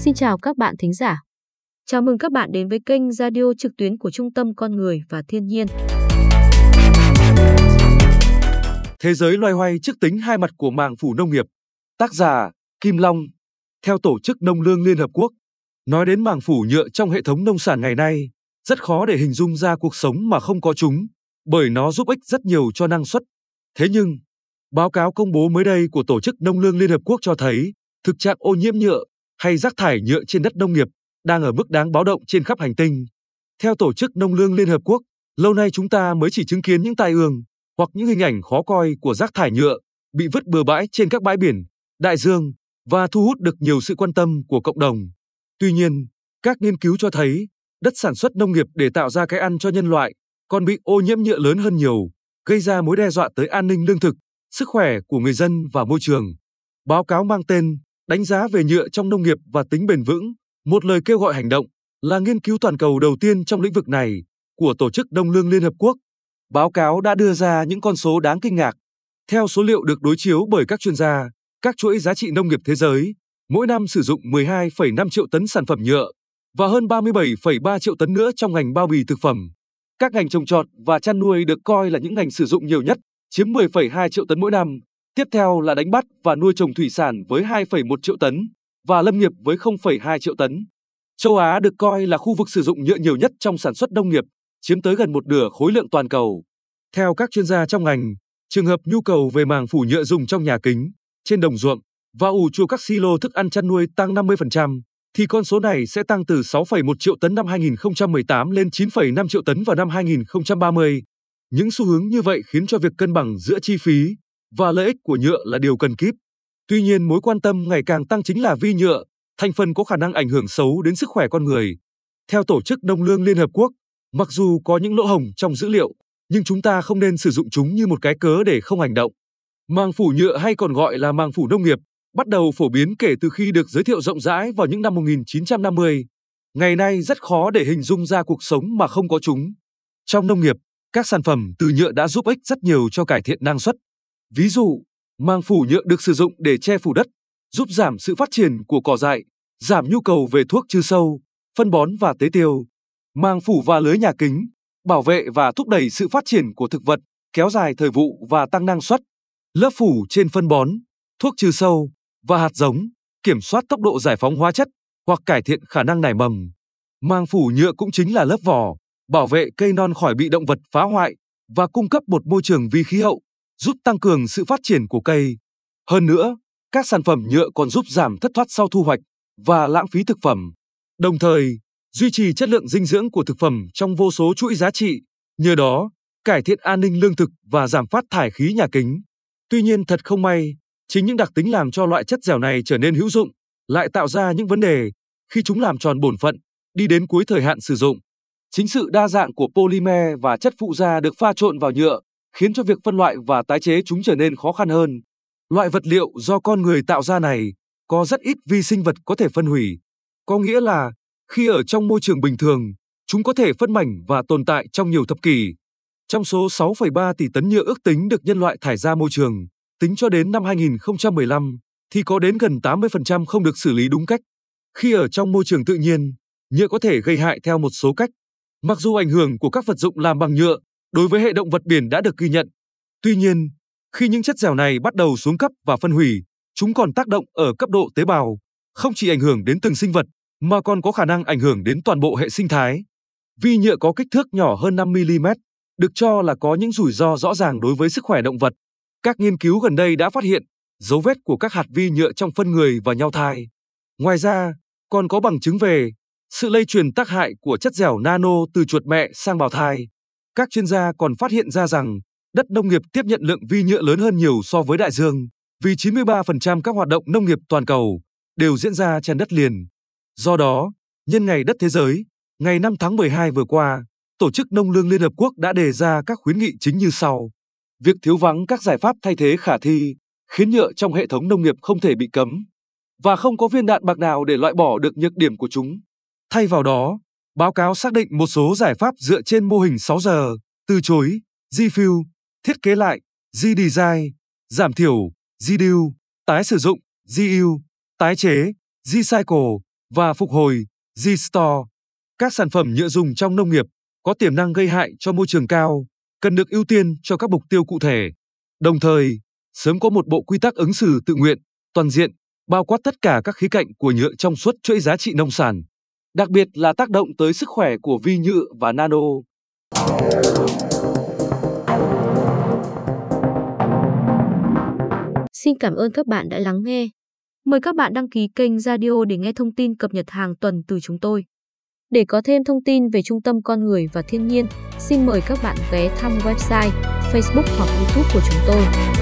Xin chào các bạn thính giả. Chào mừng các bạn đến với kênh radio trực tuyến của Trung tâm Con Người và Thiên nhiên. Thế giới loay hoay trước tính hai mặt của màng phủ nông nghiệp. Tác giả Kim Long. Theo Tổ chức Nông lương Liên Hợp Quốc, nói đến màng phủ nhựa trong hệ thống nông sản ngày nay, rất khó để hình dung ra cuộc sống mà không có chúng, bởi nó giúp ích rất nhiều cho năng suất. Thế nhưng, báo cáo công bố mới đây của Tổ chức Nông lương Liên Hợp Quốc cho thấy, thực trạng ô nhiễm nhựa hay rác thải nhựa trên đất nông nghiệp đang ở mức đáng báo động trên khắp hành tinh. Theo Tổ chức Nông lương Liên Hợp Quốc, lâu nay chúng ta mới chỉ chứng kiến những tai ương hoặc những hình ảnh khó coi của rác thải nhựa bị vứt bừa bãi trên các bãi biển, đại dương và thu hút được nhiều sự quan tâm của cộng đồng. Tuy nhiên, các nghiên cứu cho thấy đất sản xuất nông nghiệp để tạo ra cái ăn cho nhân loại còn bị ô nhiễm nhựa lớn hơn nhiều, gây ra mối đe dọa tới an ninh lương thực, sức khỏe của người dân và môi trường. Báo cáo mang tên Đánh giá về nhựa trong nông nghiệp và tính bền vững, một lời kêu gọi hành động là nghiên cứu toàn cầu đầu tiên trong lĩnh vực này của Tổ chức Đông lương Liên Hợp Quốc. Báo cáo đã đưa ra những con số đáng kinh ngạc. Theo số liệu được đối chiếu bởi các chuyên gia, các chuỗi giá trị nông nghiệp thế giới mỗi năm sử dụng 12,5 triệu tấn sản phẩm nhựa và hơn 37,3 triệu tấn nữa trong ngành bao bì thực phẩm. Các ngành trồng trọt và chăn nuôi được coi là những ngành sử dụng nhiều nhất, chiếm 10,2 triệu tấn mỗi năm. Tiếp theo là đánh bắt và nuôi trồng thủy sản với 2,1 triệu tấn và lâm nghiệp với 0,2 triệu tấn. Châu Á được coi là khu vực sử dụng nhựa nhiều nhất trong sản xuất nông nghiệp, chiếm tới gần một nửa khối lượng toàn cầu. Theo các chuyên gia trong ngành, trường hợp nhu cầu về màng phủ nhựa dùng trong nhà kính, trên đồng ruộng và ủ chua các silo thức ăn chăn nuôi tăng 50%, thì con số này sẽ tăng từ 6,1 triệu tấn năm 2018 lên 9,5 triệu tấn vào năm 2030. Những xu hướng như vậy khiến cho việc cân bằng giữa chi phí và lợi ích của nhựa là điều cần kíp. Tuy nhiên mối quan tâm ngày càng tăng chính là vi nhựa, thành phần có khả năng ảnh hưởng xấu đến sức khỏe con người. Theo Tổ chức Nông lương Liên Hợp Quốc, mặc dù có những lỗ hồng trong dữ liệu, nhưng chúng ta không nên sử dụng chúng như một cái cớ để không hành động. Màng phủ nhựa hay còn gọi là màng phủ nông nghiệp bắt đầu phổ biến kể từ khi được giới thiệu rộng rãi vào những năm 1950. Ngày nay rất khó để hình dung ra cuộc sống mà không có chúng. Trong nông nghiệp, các sản phẩm từ nhựa đã giúp ích rất nhiều cho cải thiện năng suất. Ví dụ, màng phủ nhựa được sử dụng để che phủ đất, giúp giảm sự phát triển của cỏ dại, giảm nhu cầu về thuốc trừ sâu, phân bón và tế tiêu. Màng phủ và lưới nhà kính, bảo vệ và thúc đẩy sự phát triển của thực vật, kéo dài thời vụ và tăng năng suất. Lớp phủ trên phân bón, thuốc trừ sâu và hạt giống, kiểm soát tốc độ giải phóng hóa chất hoặc cải thiện khả năng nảy mầm. Màng phủ nhựa cũng chính là lớp vỏ, bảo vệ cây non khỏi bị động vật phá hoại và cung cấp một môi trường vi khí hậu, giúp tăng cường sự phát triển của cây. Hơn nữa, các sản phẩm nhựa còn giúp giảm thất thoát sau thu hoạch và lãng phí thực phẩm, đồng thời duy trì chất lượng dinh dưỡng của thực phẩm trong vô số chuỗi giá trị, nhờ đó cải thiện an ninh lương thực và giảm phát thải khí nhà kính. Tuy nhiên thật không may, chính những đặc tính làm cho loại chất dẻo này trở nên hữu dụng lại tạo ra những vấn đề khi chúng làm tròn bổn phận, đi đến cuối thời hạn sử dụng. Chính sự đa dạng của polymer và chất phụ gia được pha trộn vào nhựa khiến cho việc phân loại và tái chế chúng trở nên khó khăn hơn. Loại vật liệu do con người tạo ra này có rất ít vi sinh vật có thể phân hủy. Có nghĩa là khi ở trong môi trường bình thường, chúng có thể phân mảnh và tồn tại trong nhiều thập kỷ. Trong số 6,3 tỷ tấn nhựa ước tính được nhân loại thải ra môi trường, tính cho đến năm 2015, thì có đến gần 80% không được xử lý đúng cách. Khi ở trong môi trường tự nhiên, nhựa có thể gây hại theo một số cách. Mặc dù ảnh hưởng của các vật dụng làm bằng nhựa đối với hệ động vật biển đã được ghi nhận, tuy nhiên, khi những chất dẻo này bắt đầu xuống cấp và phân hủy, chúng còn tác động ở cấp độ tế bào, không chỉ ảnh hưởng đến từng sinh vật mà còn có khả năng ảnh hưởng đến toàn bộ hệ sinh thái. Vi nhựa có kích thước nhỏ hơn 5 mm, được cho là có những rủi ro rõ ràng đối với sức khỏe động vật. Các nghiên cứu gần đây đã phát hiện dấu vết của các hạt vi nhựa trong phân người và nhau thai. Ngoài ra, còn có bằng chứng về sự lây truyền tác hại của chất dẻo nano từ chuột mẹ sang bào thai. Các chuyên gia còn phát hiện ra rằng đất nông nghiệp tiếp nhận lượng vi nhựa lớn hơn nhiều so với đại dương, vì 93% các hoạt động nông nghiệp toàn cầu đều diễn ra trên đất liền. Do đó, nhân ngày đất thế giới, ngày 5 tháng 12 vừa qua, Tổ chức Nông lương Liên Hợp Quốc đã đề ra các khuyến nghị chính như sau. Việc thiếu vắng các giải pháp thay thế khả thi khiến nhựa trong hệ thống nông nghiệp không thể bị cấm và không có viên đạn bạc nào để loại bỏ được nhược điểm của chúng. Thay vào đó, báo cáo xác định một số giải pháp dựa trên mô hình 6 giờ, từ chối, refill, thiết kế lại, redesign, giảm thiểu, reduce, tái sử dụng, reuse, tái chế, recycle, và phục hồi restore. Các sản phẩm nhựa dùng trong nông nghiệp có tiềm năng gây hại cho môi trường cao, cần được ưu tiên cho các mục tiêu cụ thể. Đồng thời, sớm có một bộ quy tắc ứng xử tự nguyện, toàn diện, bao quát tất cả các khía cạnh của nhựa trong suốt chuỗi giá trị nông sản, đặc biệt là tác động tới sức khỏe của vi nhựa và nano. Xin cảm ơn các bạn đã lắng nghe. Mời các bạn đăng ký kênh Radio để nghe thông tin cập nhật hàng tuần từ chúng tôi. Để có thêm thông tin về Trung tâm Con Người và Thiên nhiên, xin mời các bạn ghé thăm website, Facebook hoặc YouTube của chúng tôi.